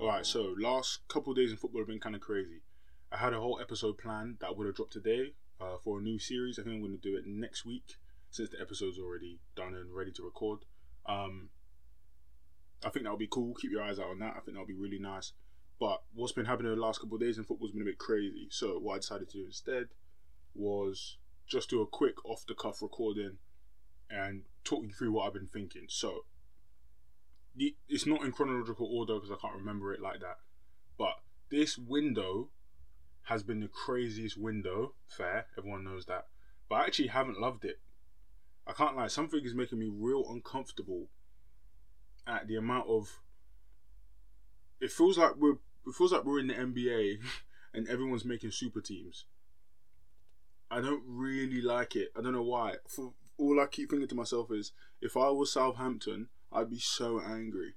Alright, so last couple days in football have been kind of crazy. I had a whole episode planned that would have dropped today uh, for a new series. I think I'm going to do it next week since the episode's already done and ready to record. Um, I think that would be cool. Keep your eyes out on that. I think that would be really nice. But what's been happening the last couple of days in football's been a bit crazy. So what I decided to do instead was just do a quick off the cuff recording and talk you through what I've been thinking. So it's not in chronological order because I can't remember it like that. But this window has been the craziest window. Fair, everyone knows that. But I actually haven't loved it. I can't lie. Something is making me real uncomfortable at the amount of. It feels like we're. It feels like we're in the NBA, and everyone's making super teams. I don't really like it. I don't know why. For, all I keep thinking to myself is, if I was Southampton, I'd be so angry.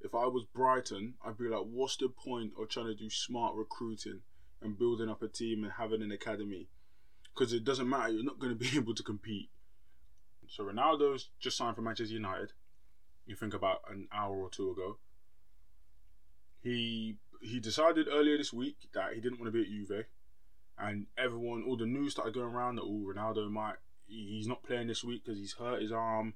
If I was Brighton, I'd be like, what's the point of trying to do smart recruiting and building up a team and having an academy? Because it doesn't matter, you're not going to be able to compete. So Ronaldo's just signed for Manchester United. You think about an hour or two ago. He he decided earlier this week that he didn't want to be at Juve, and everyone, all the news started going around that oh Ronaldo might he's not playing this week because he's hurt his arm,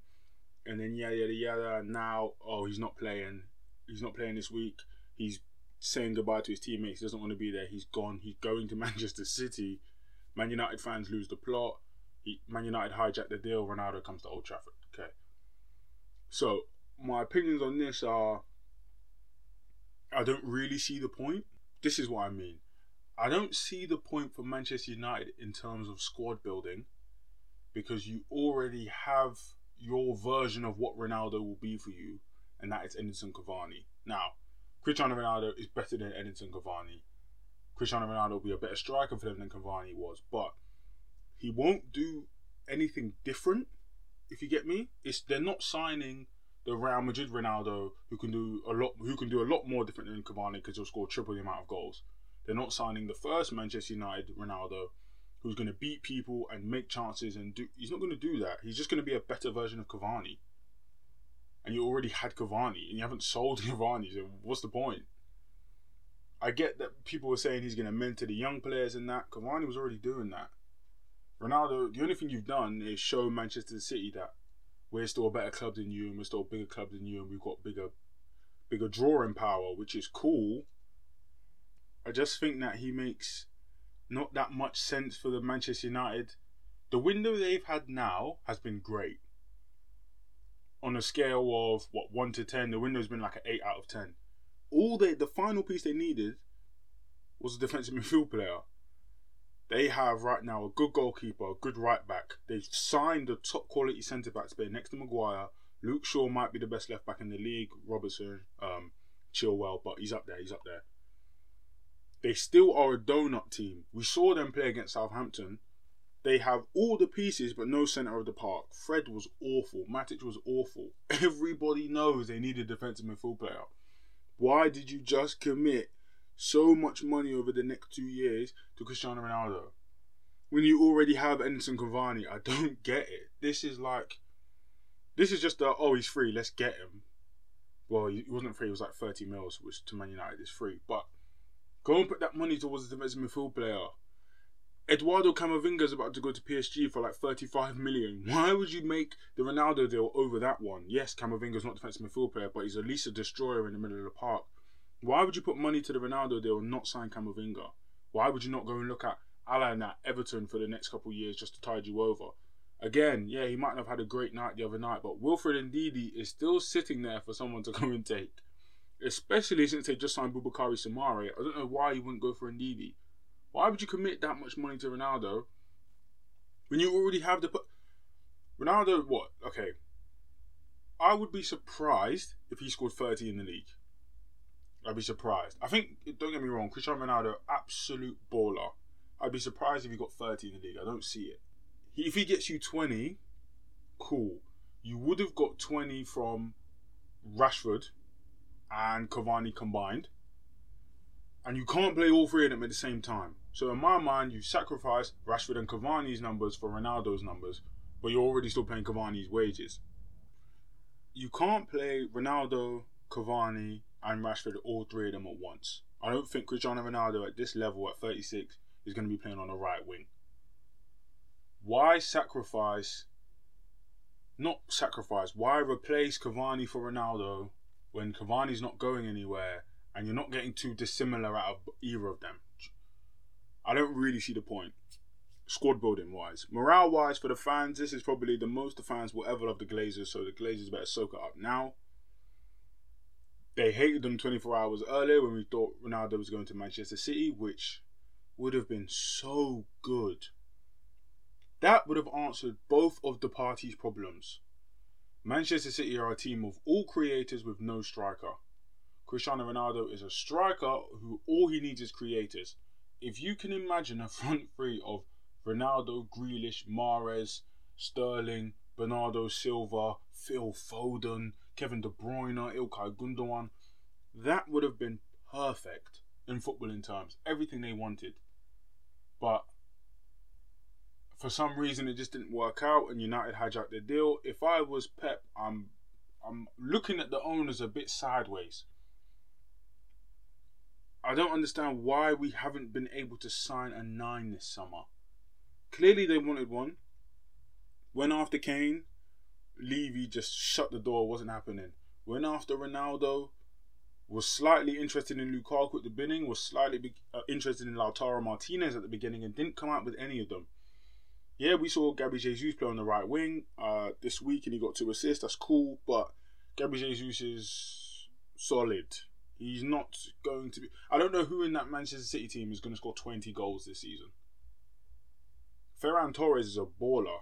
and then yada yada yada. Now oh he's not playing, he's not playing this week. He's saying goodbye to his teammates. He doesn't want to be there. He's gone. He's going to Manchester City. Man United fans lose the plot. He, Man United hijack the deal. Ronaldo comes to Old Trafford. Okay. So my opinions on this are, I don't really see the point. This is what I mean. I don't see the point for Manchester United in terms of squad building because you already have your version of what Ronaldo will be for you, and that is Edinson Cavani. Now, Cristiano Ronaldo is better than Edinson Cavani. Cristiano Ronaldo will be a better striker for them than Cavani was, but he won't do anything different. If you get me, it's they're not signing the Real Madrid Ronaldo who can do a lot, who can do a lot more different than Cavani because he'll score triple the amount of goals. They're not signing the first Manchester United Ronaldo who's going to beat people and make chances and do. He's not going to do that. He's just going to be a better version of Cavani. And you already had Cavani and you haven't sold Cavani, so what's the point? I get that people were saying he's going to mentor the young players and that. Cavani was already doing that. Ronaldo, the only thing you've done is show Manchester City that we're still a better club than you and we're still a bigger club than you and we've got bigger bigger drawing power, which is cool. I just think that he makes not that much sense for the Manchester United. The window they've had now has been great. On a scale of what one to ten, the window's been like an eight out of ten. All they the final piece they needed was a defensive midfield player. They have right now a good goalkeeper, a good right back. They've signed a top quality centre back to next to Maguire. Luke Shaw might be the best left back in the league. Robertson, um, Chilwell, but he's up there. He's up there. They still are a donut team. We saw them play against Southampton. They have all the pieces but no centre of the park. Fred was awful. Matic was awful. Everybody knows they need a defensive midfield player. Why did you just commit so much money over the next two years to Cristiano Ronaldo? When you already have Edinson Cavani, I don't get it. This is like, this is just a, oh, he's free, let's get him. Well, he wasn't free, He was like 30 mils, which to Man United is free. But Go and put that money towards the defensive midfield player. Eduardo Camavinga is about to go to PSG for like 35 million. Why would you make the Ronaldo deal over that one? Yes, Camavinga is not defensive midfield player, but he's at least a destroyer in the middle of the park. Why would you put money to the Ronaldo deal and not sign Camavinga? Why would you not go and look at Allan at Everton for the next couple of years just to tide you over? Again, yeah, he might not have had a great night the other night, but Wilfred Ndidi is still sitting there for someone to come and take especially since they just signed Boubakary Soumaré. I don't know why you wouldn't go for Ndidi. Why would you commit that much money to Ronaldo when you already have the Ronaldo? What? Okay, I would be surprised if he scored thirty in the league. I'd be surprised. I think don't get me wrong, Cristiano Ronaldo, absolute baller. I'd be surprised if he got thirty in the league. I don't see it. He, if he gets you twenty, cool. You would have got twenty from Rashford and Cavani combined. And you can't play all three of them at the same time. So in my mind, you sacrifice Rashford and Cavani's numbers for Ronaldo's numbers, but you're already still paying Cavani's wages. You can't play Ronaldo, Cavani, and Rashford, all three of them at once. I don't think Cristiano Ronaldo at this level at 36 is going to be playing on the right wing. Why sacrifice? Not sacrifice. Why replace Cavani for Ronaldo when Cavani's not going anywhere and you're not getting too dissimilar out of either of them? I don't really see the point. Squad building wise, morale wise for the fans, this is probably the most the fans will ever love the Glazers. So the Glazers better soak it up now. They hated them 24 hours earlier when we thought Ronaldo was going to Manchester City, which would have been so good. That would have answered both of the parties' problems. Manchester City are a team of all creators with no striker. Cristiano Ronaldo is a striker who all he needs is creators. If you can imagine a front three of Ronaldo, Grealish, Mahrez, Sterling, Bernardo Silva, Phil Foden, Kevin De Bruyne, Ilkay Gundogan, that would have been perfect in footballing terms. Everything they wanted. But for some reason it just didn't work out and United hijacked the deal. If I was Pep, I'm I'm looking at the owners a bit sideways. I don't understand why we haven't been able to sign a nine this summer. Clearly they wanted one. Went after Kane, Levy just shut the door, wasn't happening. Went after Ronaldo, was slightly interested in Lukaku at the beginning, was slightly be- uh, interested in Lautaro Martinez at the beginning, and didn't come out with any of them. Yeah, we saw Gabby Jesus play on the right wing uh, this week, and he got two assists. That's cool, but Gabby Jesus is solid. He's not going to be. I don't know who in that Manchester City team is going to score 20 goals this season. Ferran Torres is a baller,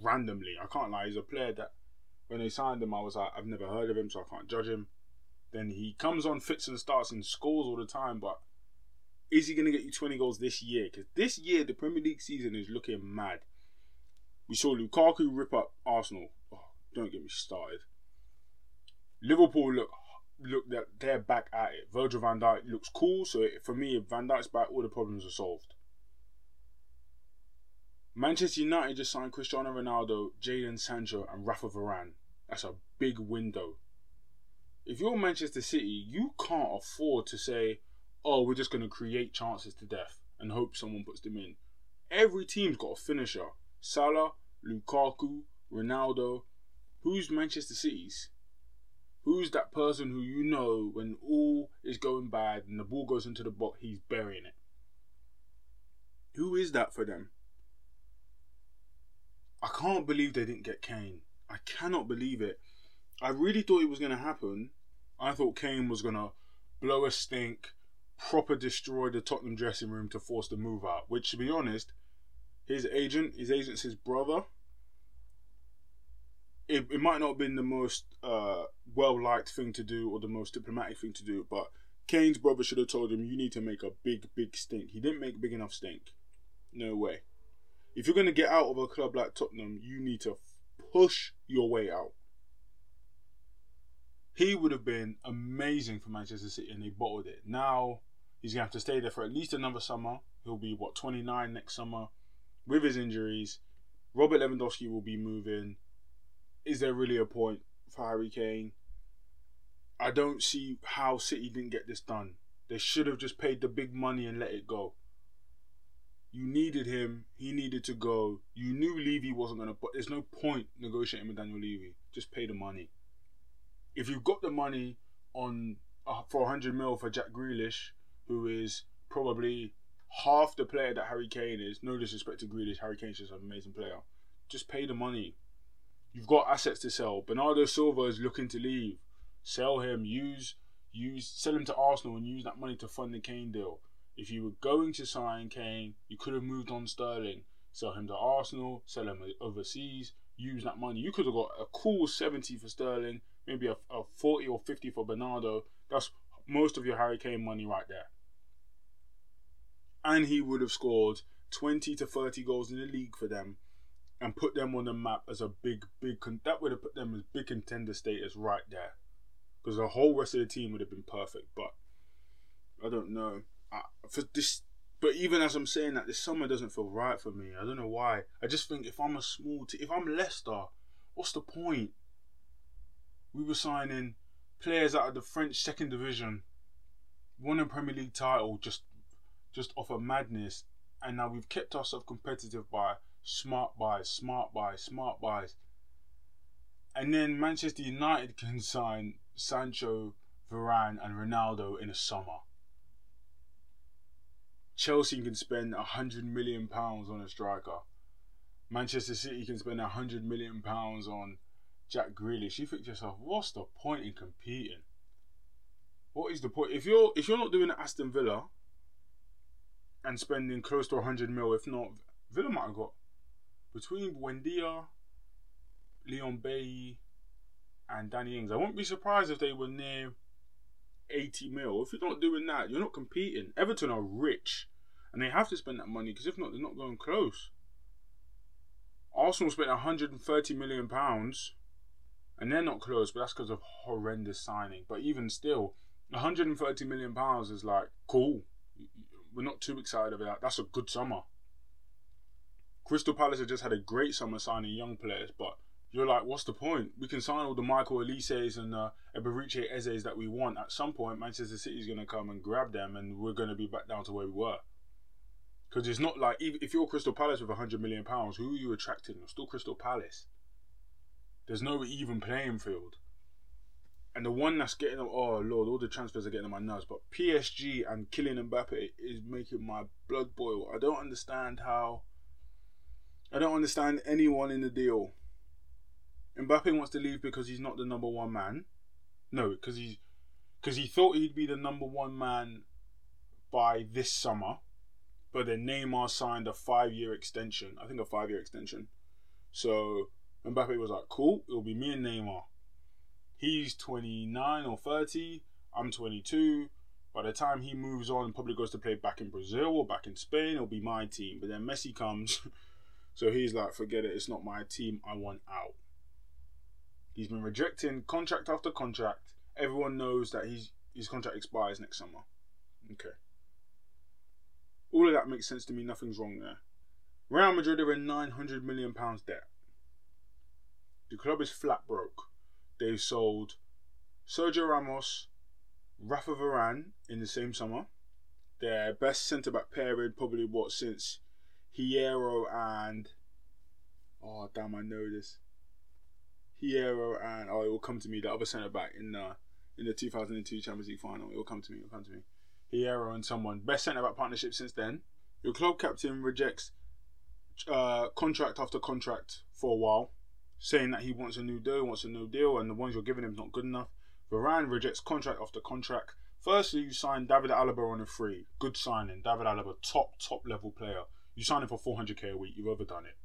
randomly. I can't lie. He's a player that when they signed him, I was like, I've never heard of him, so I can't judge him. Then he comes on, fits and starts and scores all the time, but is he going to get you 20 goals this year? Because this year, the Premier League season is looking mad. We saw Lukaku rip up Arsenal. Oh, don't get me started. Liverpool look look that they're back at it. Virgil van Dijk looks cool, so for me, if Van Dijk's back, all the problems are solved. Manchester United just signed Cristiano Ronaldo, Jadon Sancho, and Rafa Varane. That's a big window. If you're Manchester City, you can't afford to say, "Oh, we're just going to create chances to death and hope someone puts them in." Every team's got a finisher. Salah, Lukaku, Ronaldo. Who's Manchester City's? Who's that person who you know when all is going bad and the ball goes into the box, he's burying it? Who is that for them? I can't believe they didn't get Kane. I cannot believe it. I really thought it was going to happen. I thought Kane was going to blow a stink, proper destroy the Tottenham dressing room to force the move out. Which, to be honest, his agent, his agent's his brother. It, it might not have been the most uh, well liked thing to do or the most diplomatic thing to do, but Kane's brother should have told him, You need to make a big, big stink. He didn't make big enough stink. No way. If you're going to get out of a club like Tottenham, you need to push your way out. He would have been amazing for Manchester City and they bottled it. Now he's going to have to stay there for at least another summer. He'll be, what, 29 next summer with his injuries. Robert Lewandowski will be moving. Is there really a point for Harry Kane? I don't see how City didn't get this done. They should have just paid the big money and let it go. You needed him. He needed to go. You knew Levy wasn't gonna. But there's no point negotiating with Daniel Levy. Just pay the money. If you've got the money on uh, for 100 mil for Jack Grealish, who is probably half the player that Harry Kane is. No disrespect to Grealish, Harry Kane's just an amazing player. Just pay the money. You've got assets to sell. Bernardo Silva is looking to leave. Sell him. Use use sell him to Arsenal and use that money to fund the Kane deal. If you were going to sign Kane, you could have moved on Sterling, sell him to Arsenal, sell him overseas, use that money. You could have got a cool 70 for Sterling, maybe a, a 40 or 50 for Bernardo. That's most of your Harry Kane money right there. And he would have scored 20 to 30 goals in the league for them and put them on the map as a big, big. Con- that would have put them as big contender status right there. Because the whole rest of the team would have been perfect. But I don't know for this, but even as I'm saying that, this summer doesn't feel right for me. I don't know why. I just think if I'm a small team, if I'm Leicester, what's the point? We were signing players out of the French second division, won a Premier League title just just off of madness, and now we've kept ourselves competitive by smart buys, smart buys, smart buys. And then Manchester United can sign Sancho, Varane, and Ronaldo in a summer. Chelsea can spend a hundred million pounds on a striker. Manchester City can spend a hundred million pounds on Jack Grealish. You think to yourself, what's the point in competing? What is the point? If you're if you're not doing Aston Villa and spending close to hundred mil, if not, Villa might have got between Buendia, Leon Bailey, and Danny Ings. I wouldn't be surprised if they were near 80 mil. If you're not doing that, you're not competing. Everton are rich and they have to spend that money because if not, they're not going close. Arsenal spent 130 million pounds and they're not close, but that's because of horrendous signing. But even still, 130 million pounds is like cool. We're not too excited about that. That's a good summer. Crystal Palace have just had a great summer signing young players, but you're like, what's the point? We can sign all the Michael Olises and uh, Eberechi Eze's that we want. At some point, Manchester City is going to come and grab them, and we're going to be back down to where we were. Because it's not like if you're Crystal Palace with 100 million pounds, who are you attracting? You're still Crystal Palace. There's no even playing field. And the one that's getting them, oh lord, all the transfers are getting on my nerves. But PSG and Kylian Mbappe is making my blood boil. I don't understand how. I don't understand anyone in the deal. Mbappe wants to leave because he's not the number one man. No, because he's because he thought he'd be the number one man by this summer but then Neymar signed a five year extension. I think a five year extension. So Mbappe was like, cool, it'll be me and Neymar. He's 29 or 30. I'm 22. By the time he moves on, and probably goes to play back in Brazil or back in Spain, it'll be my team. But then Messi comes. so he's like, forget it, it's not my team. I want out. He's been rejecting contract after contract. Everyone knows that he's, his contract expires next summer. Okay. All of that makes sense to me. Nothing's wrong there. Real Madrid are in 900 million pounds debt. The club is flat broke. They've sold Sergio Ramos, Rafa Varane in the same summer. Their best centre back pairing, probably what since Hierro and oh damn, I know this. Hierro and oh, it will come to me. The other centre back in the in the 2002 Champions League final. It will come to me. It will come to me. Hierro and someone. Best centre back partnership since then. Your club captain rejects uh, contract after contract for a while, saying that he wants a new deal, wants a new deal, and the ones you're giving him is not good enough. Varane rejects contract after contract. Firstly, you signed David Alaba on a free. Good signing. David Alaba, top, top level player. You signed him for 400k a week. You've overdone it.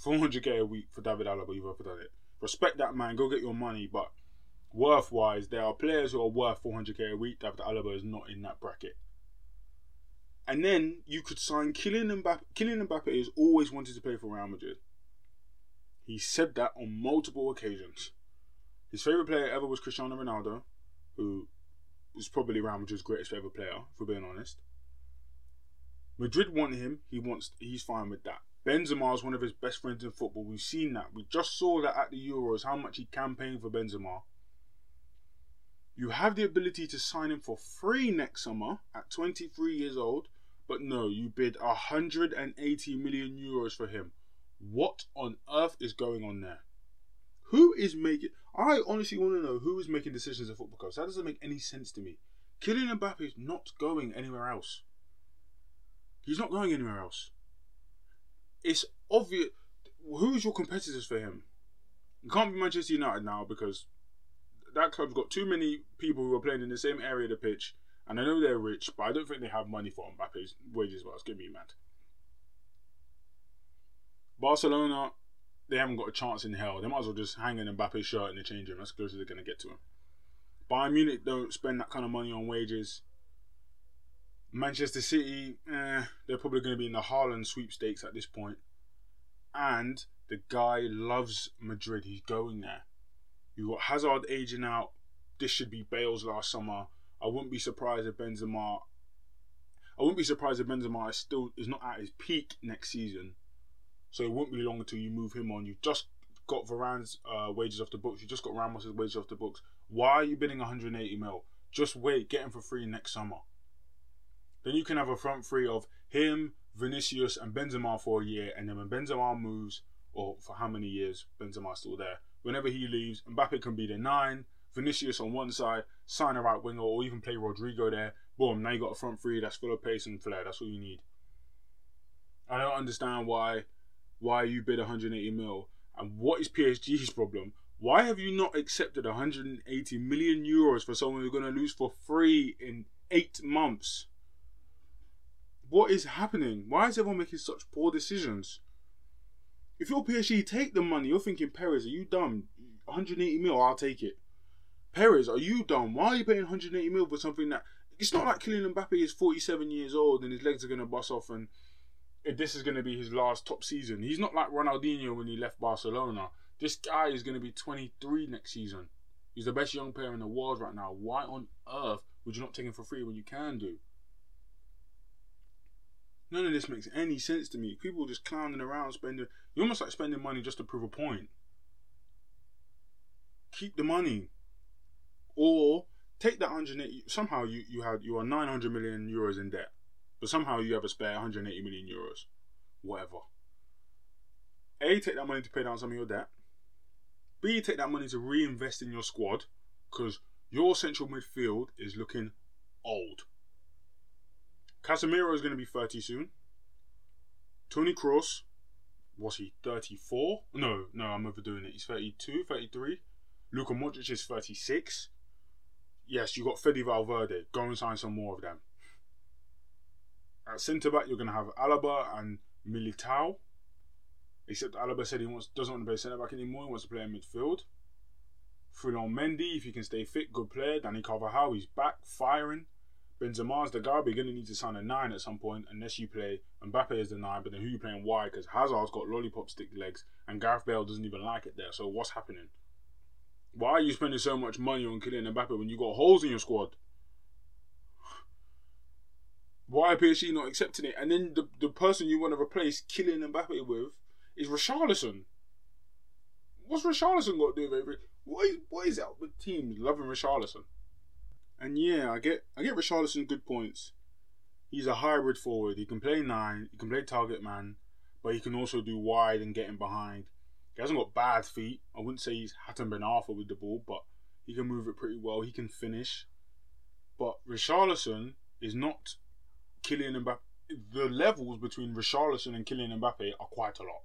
400k a week for David Alaba. You've overdone it. Respect that man. Go get your money. But worth wise, there are players who are worth 400k a week. David Alaba is not in that bracket. And then you could sign Kylian Mbappe. Kylian Mbappe has always wanted to play for Real Madrid. He said that on multiple occasions. His favourite player ever was Cristiano Ronaldo, who was probably Real Madrid's greatest favourite player, if we're being honest. Madrid want him. He wants. He's fine with that. Benzema is one of his best friends in football. We've seen that. We just saw that at the Euros, how much he campaigned for Benzema. You have the ability to sign him for free next summer at 23 years old, but no, you bid 180 million euros for him. What on earth is going on there? Who is making? I honestly want to know who is making decisions at football clubs. That doesn't make any sense to me. Kylian Mbappe is not going anywhere else. He's not going anywhere else. It's obvious. Who's your competitors for him? It can't be Manchester United now because that club's got too many people who are playing in the same area of the pitch, and I know they're rich, but I don't think they have money for Mbappe's wages. Well, it's gonna be mad. Barcelona, they haven't got a chance in hell. They might as well just hang in Mbappe's shirt in the change room. That's close as they're gonna get to him. Bayern Munich don't spend that kind of money on wages. Manchester City, eh, they're probably going to be in the Haaland sweepstakes at this point. And the guy loves Madrid. He's going there. You've got Hazard aging out. This should be Bale's last summer. I wouldn't be surprised if Benzema. I wouldn't be surprised if Benzema is still is not at his peak next season. So it won't be long until you move him on. You've just got Varane's uh, wages off the books. You just got Ramos's wages off the books. Why are you bidding 180 mil? Just wait, get him for free next summer. Then you can have a front three of him, Vinicius, and Benzema for a year, and then when Benzema moves, or for how many years Benzema's still there, whenever he leaves, Mbappe can be the nine, Vinicius on one side, sign a right winger, or even play Rodrygo there. Boom, now you got a front three that's full of pace and flair. That's all you need. I don't understand why why you bid 180 mil and what is PSG's problem? Why have you not accepted 180 million euros for someone you're going to lose for free in eight months? What is happening? Why is everyone making such poor decisions? If you're PSG, take the money. You're thinking, Perez, are you dumb? 180 mil, I'll take it. Perez, are you dumb? Why are you paying 180 mil for something that it's not like Kylian Mbappe is 47 years old and his legs are going to bust off and this is going to be his last top season. He's not like Ronaldinho when he left Barcelona. This guy is going to be 23 next season. He's the best young player in the world right now. Why on earth would you not take him for free when you can do? None of this makes any sense to me. People just clowning around, spending. You're almost like spending money just to prove a point. Keep the money, or take that 180. Somehow you you had you are 900 million euros in debt. But somehow you have a spare 180 million euros. Whatever. A, take that money to pay down some of your debt. B, take that money to reinvest in your squad because your central midfield is looking old. Casemiro is going to be 30 soon. Toni Kroos, was he 34? No, no, I'm overdoing it. He's 32, 33. Luka Modric is 36. Yes, you got Fede Valverde. Go and sign some more of them. At centre back, you're going to have Alaba and Militao. Except Alaba said he wants doesn't want to play centre back anymore. He wants to play in midfield. Ferland Mendy, if he can stay fit, good player. Dani Carvajal, he's back, firing. Benzema's the guy. But you're going to need to sign a nine at some point, unless you play Mbappe as the nine. But then who you playing wide? Because Hazard's got lollipop stick legs, and Gareth Bale doesn't even like it there. So what's happening? Why are you spending so much money on Kylian Mbappe when you got holes in your squad? Why are PSG not accepting it? And then the, the person you want to replace Kylian Mbappe with is Richarlison. What's Richarlison got to do with it? What is, what is that with teams loving Richarlison? And yeah, I get I get Richarlison good points. He's a hybrid forward. He can play nine, he can play target man, but he can also do wide and get in behind. He hasn't got bad feet. I wouldn't say he's Hatem Ben Arfa with the ball, but he can move it pretty well. He can finish. But Richarlison is not Kylian Mbappe, the levels between Richarlison and Kylian Mbappe are quite a lot.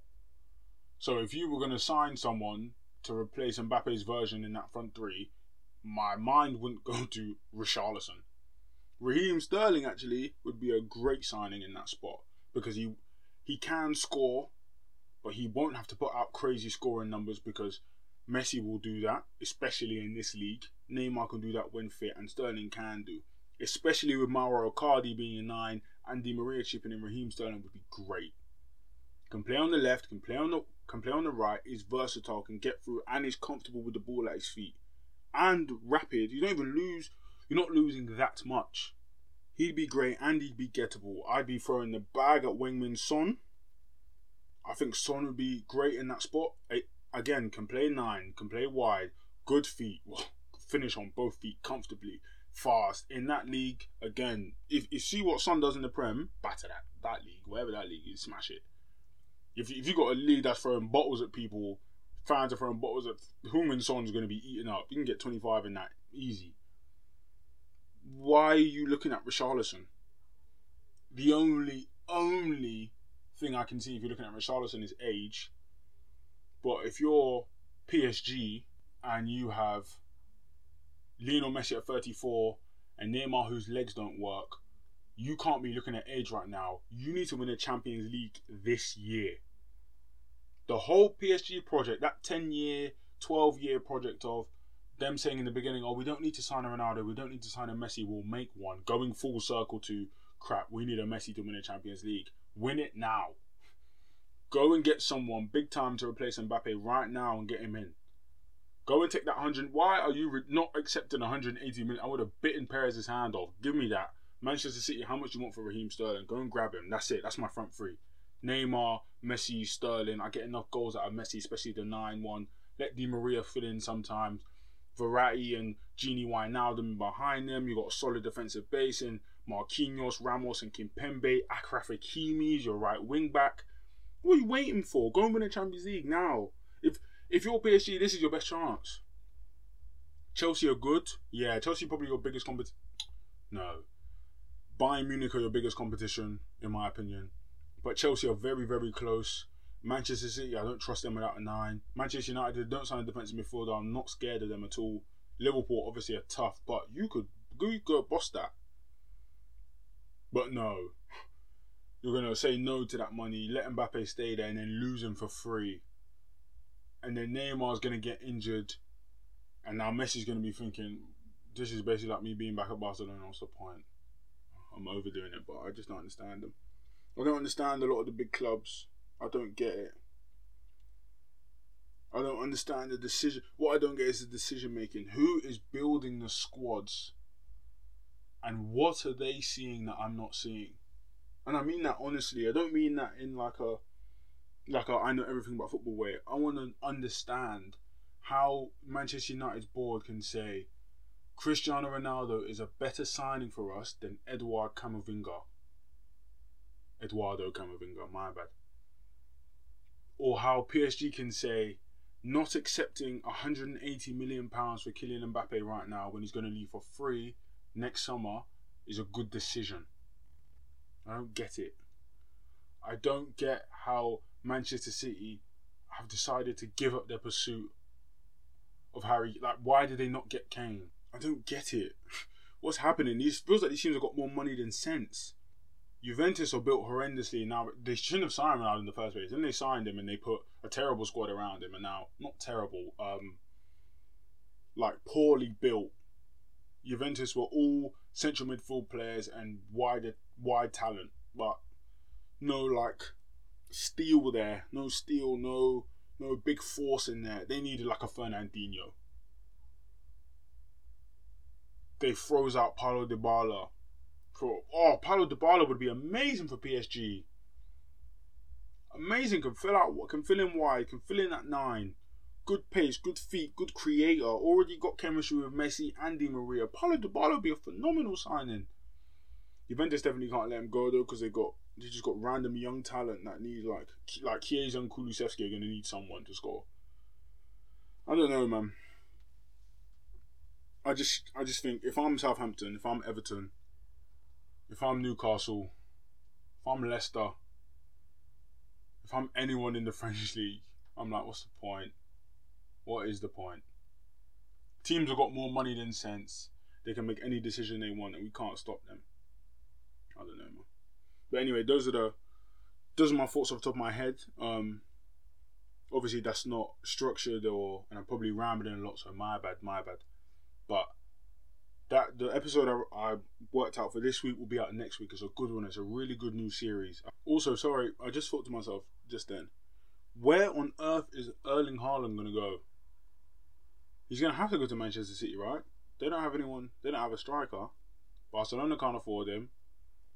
So if you were going to sign someone to replace Mbappe's version in that front three, my mind wouldn't go to Richarlison. Raheem Sterling actually would be a great signing in that spot because he he can score, but he won't have to put out crazy scoring numbers because Messi will do that, especially in this league. Neymar can do that when fit, and Sterling can do especially with Mauro Icardi being a nine and Di Maria chipping in Raheem Sterling would be great. Can play on the left, can play on the can play on the right, is versatile, can get through, and is comfortable with the ball at his feet. And rapid. You don't even lose you're not losing that much. He'd be great and he'd be gettable. I'd be throwing the bag at Heung-min Son. I think Son would be great in that spot. Again, can play nine, can play wide, good feet, finish on both feet comfortably fast in that league. Again, if you see what Son does in the Prem, batter that that league, whatever that league is, smash it. If if you got a league that's throwing bottles at people, fans are throwing bottles at Heung-min Son's going to be eaten up. You can get twenty five in that easy. Why are you looking at Richarlison? The only only thing I can see if you're looking at Richarlison is age. But if you're PSG and you have Lionel Messi at 34 and Neymar whose legs don't work, you can't be looking at age right now. You need to win a Champions League this year. The whole PSG project, that 10 year, 12 year project of them saying in the beginning, oh, we don't need to sign a Ronaldo, we don't need to sign a Messi, we'll make one. Going full circle to crap, we need a Messi to win a Champions League. Win it now. Go and get someone big time to replace Mbappe right now and get him in. Go and take that 100. Why are you re- not accepting 180 million? I would have bitten Perez's hand off. Give me that. Manchester City, how much you want for Raheem Sterling? Go and grab him. That's it. That's my front three. Neymar, Messi, Sterling. I get enough goals out of Messi, especially the 9 1. Let Di Maria fill in sometimes. Verratti and Gini Wijnaldum behind them. You've got a solid defensive base in Marquinhos, Ramos, and Kimpembe. Achraf Hakimi is your right wing back. What are you waiting for? Go and win the Champions League now. If you're PSG, this is your best chance. Chelsea are good. Yeah, Chelsea probably your biggest competition. No. Bayern Munich are your biggest competition, in my opinion. But Chelsea are very, very close. Manchester City, I don't trust them without a nine. Manchester United don't sign a defensive midfielder. I'm not scared of them at all. Liverpool obviously are tough, but you could you could boss that. But no, you're gonna say no to that money, let Mbappe stay there, and then lose him for free. And then Neymar's gonna get injured, and now Messi's gonna be thinking, this is basically like me being back at Barcelona. What's the point? I'm overdoing it, but I just don't understand them. I don't understand a lot of the big clubs I don't get it. I don't understand the decision. What I don't get is the decision making. Who is building the squads? And what are they seeing that I'm not seeing? And I mean that honestly. I don't mean that in like a like a I know everything about football way. I want to understand how Manchester United's board can say Cristiano Ronaldo is a better signing for us than Edouard Camavinga. Eduardo Camavinga, my bad or how PSG can say not accepting 180 million pounds for Kylian Mbappe right now when he's going to leave for free next summer is a good decision. I don't get it. I don't get how Manchester City have decided to give up their pursuit of Harry. Like, why did they not get Kane? I don't get it. What's happening? These feels like these teams have got more money than sense. Juventus are built horrendously. Now they shouldn't have signed Ronaldo in the first place. Then they signed him and they put a terrible squad around him, and now not terrible, um, like poorly built. Juventus were all central midfield players and wide wide talent, but no like steel there, no steel, no no big force in there. They needed like a Fernandinho. They froze out Paulo Dybala for oh Paulo Dybala would be amazing for PSG. Amazing, can fill out can fill in wide, can fill in that nine. Good pace, good feet, good creator. Already got chemistry with Messi and Di Maria. Paulo Dybala would be a phenomenal signing. Juventus definitely can't let him go though because they got they just got random young talent that need like like Chiesa and Kulusevski are gonna need someone to score. I don't know, man. I just I just think if I'm Southampton, if I'm Everton, if I'm Newcastle, if I'm Leicester, if I'm anyone in the French league, I'm like, what's the point? What is the point? Teams have got more money than sense. They can make any decision they want, and we can't stop them. I don't know, man. But anyway, those are the those are my thoughts off the top of my head. Um, obviously that's not structured or, and I'm probably rambling a lot, so my bad, my bad. But that the episode I, I, worked out for this week will be out next week. It's a good one. It's a really good new series. Also, sorry, I just thought to myself just then, where on earth is Erling Haaland going to go? He's going to have to go to Manchester City, right? They don't have anyone. They don't have a striker. Barcelona can't afford him.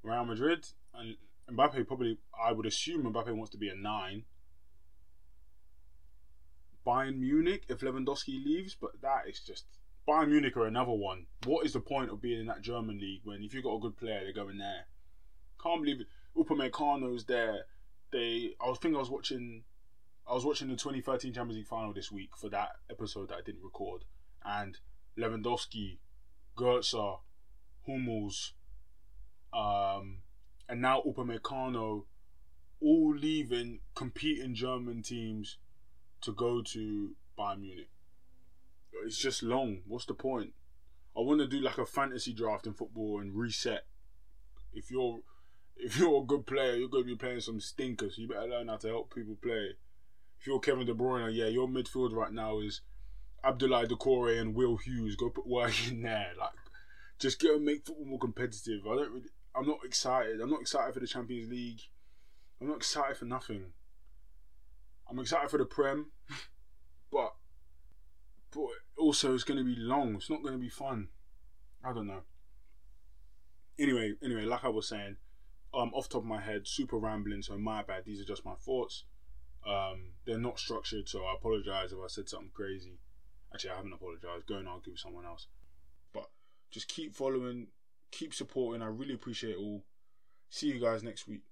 Real Madrid and Mbappe probably. I would assume Mbappe wants to be a nine. Bayern Munich if Lewandowski leaves, but that is just Bayern Munich are another one. What is the point of being in that German league when if you've got a good player, they're going there? Can't believe it. Upamecano's there. They, I was thinking I was watching, I was watching the 2013 Champions League final this week for that episode that I didn't record, and Lewandowski, Götze, Hummels, um, and now Upamecano, all leaving competing German teams to go to Bayern Munich it's just long. What's the point? I want to do like a fantasy draft in football and reset. If you're if you're a good player, you're going to be playing some stinkers. You better learn how to help people play. If you're Kevin De Bruyne, yeah, your midfield right now is Abdoulaye Doucouré and Will Hughes. Go put work in there. Like, just go and make football more competitive. I don't really. I'm not excited. I'm not excited for the Champions League. I'm not excited for nothing. I'm excited for the Prem, but but also it's going to be long. It's not going to be fun. I don't know. Anyway, anyway, like I was saying, um, off top of my head, super rambling. So my bad. These are just my thoughts. Um, they're not structured, so I apologize if I said something crazy. Actually, I haven't apologized. Go and argue with someone else. But just keep following, keep supporting. I really appreciate it all. See you guys next week.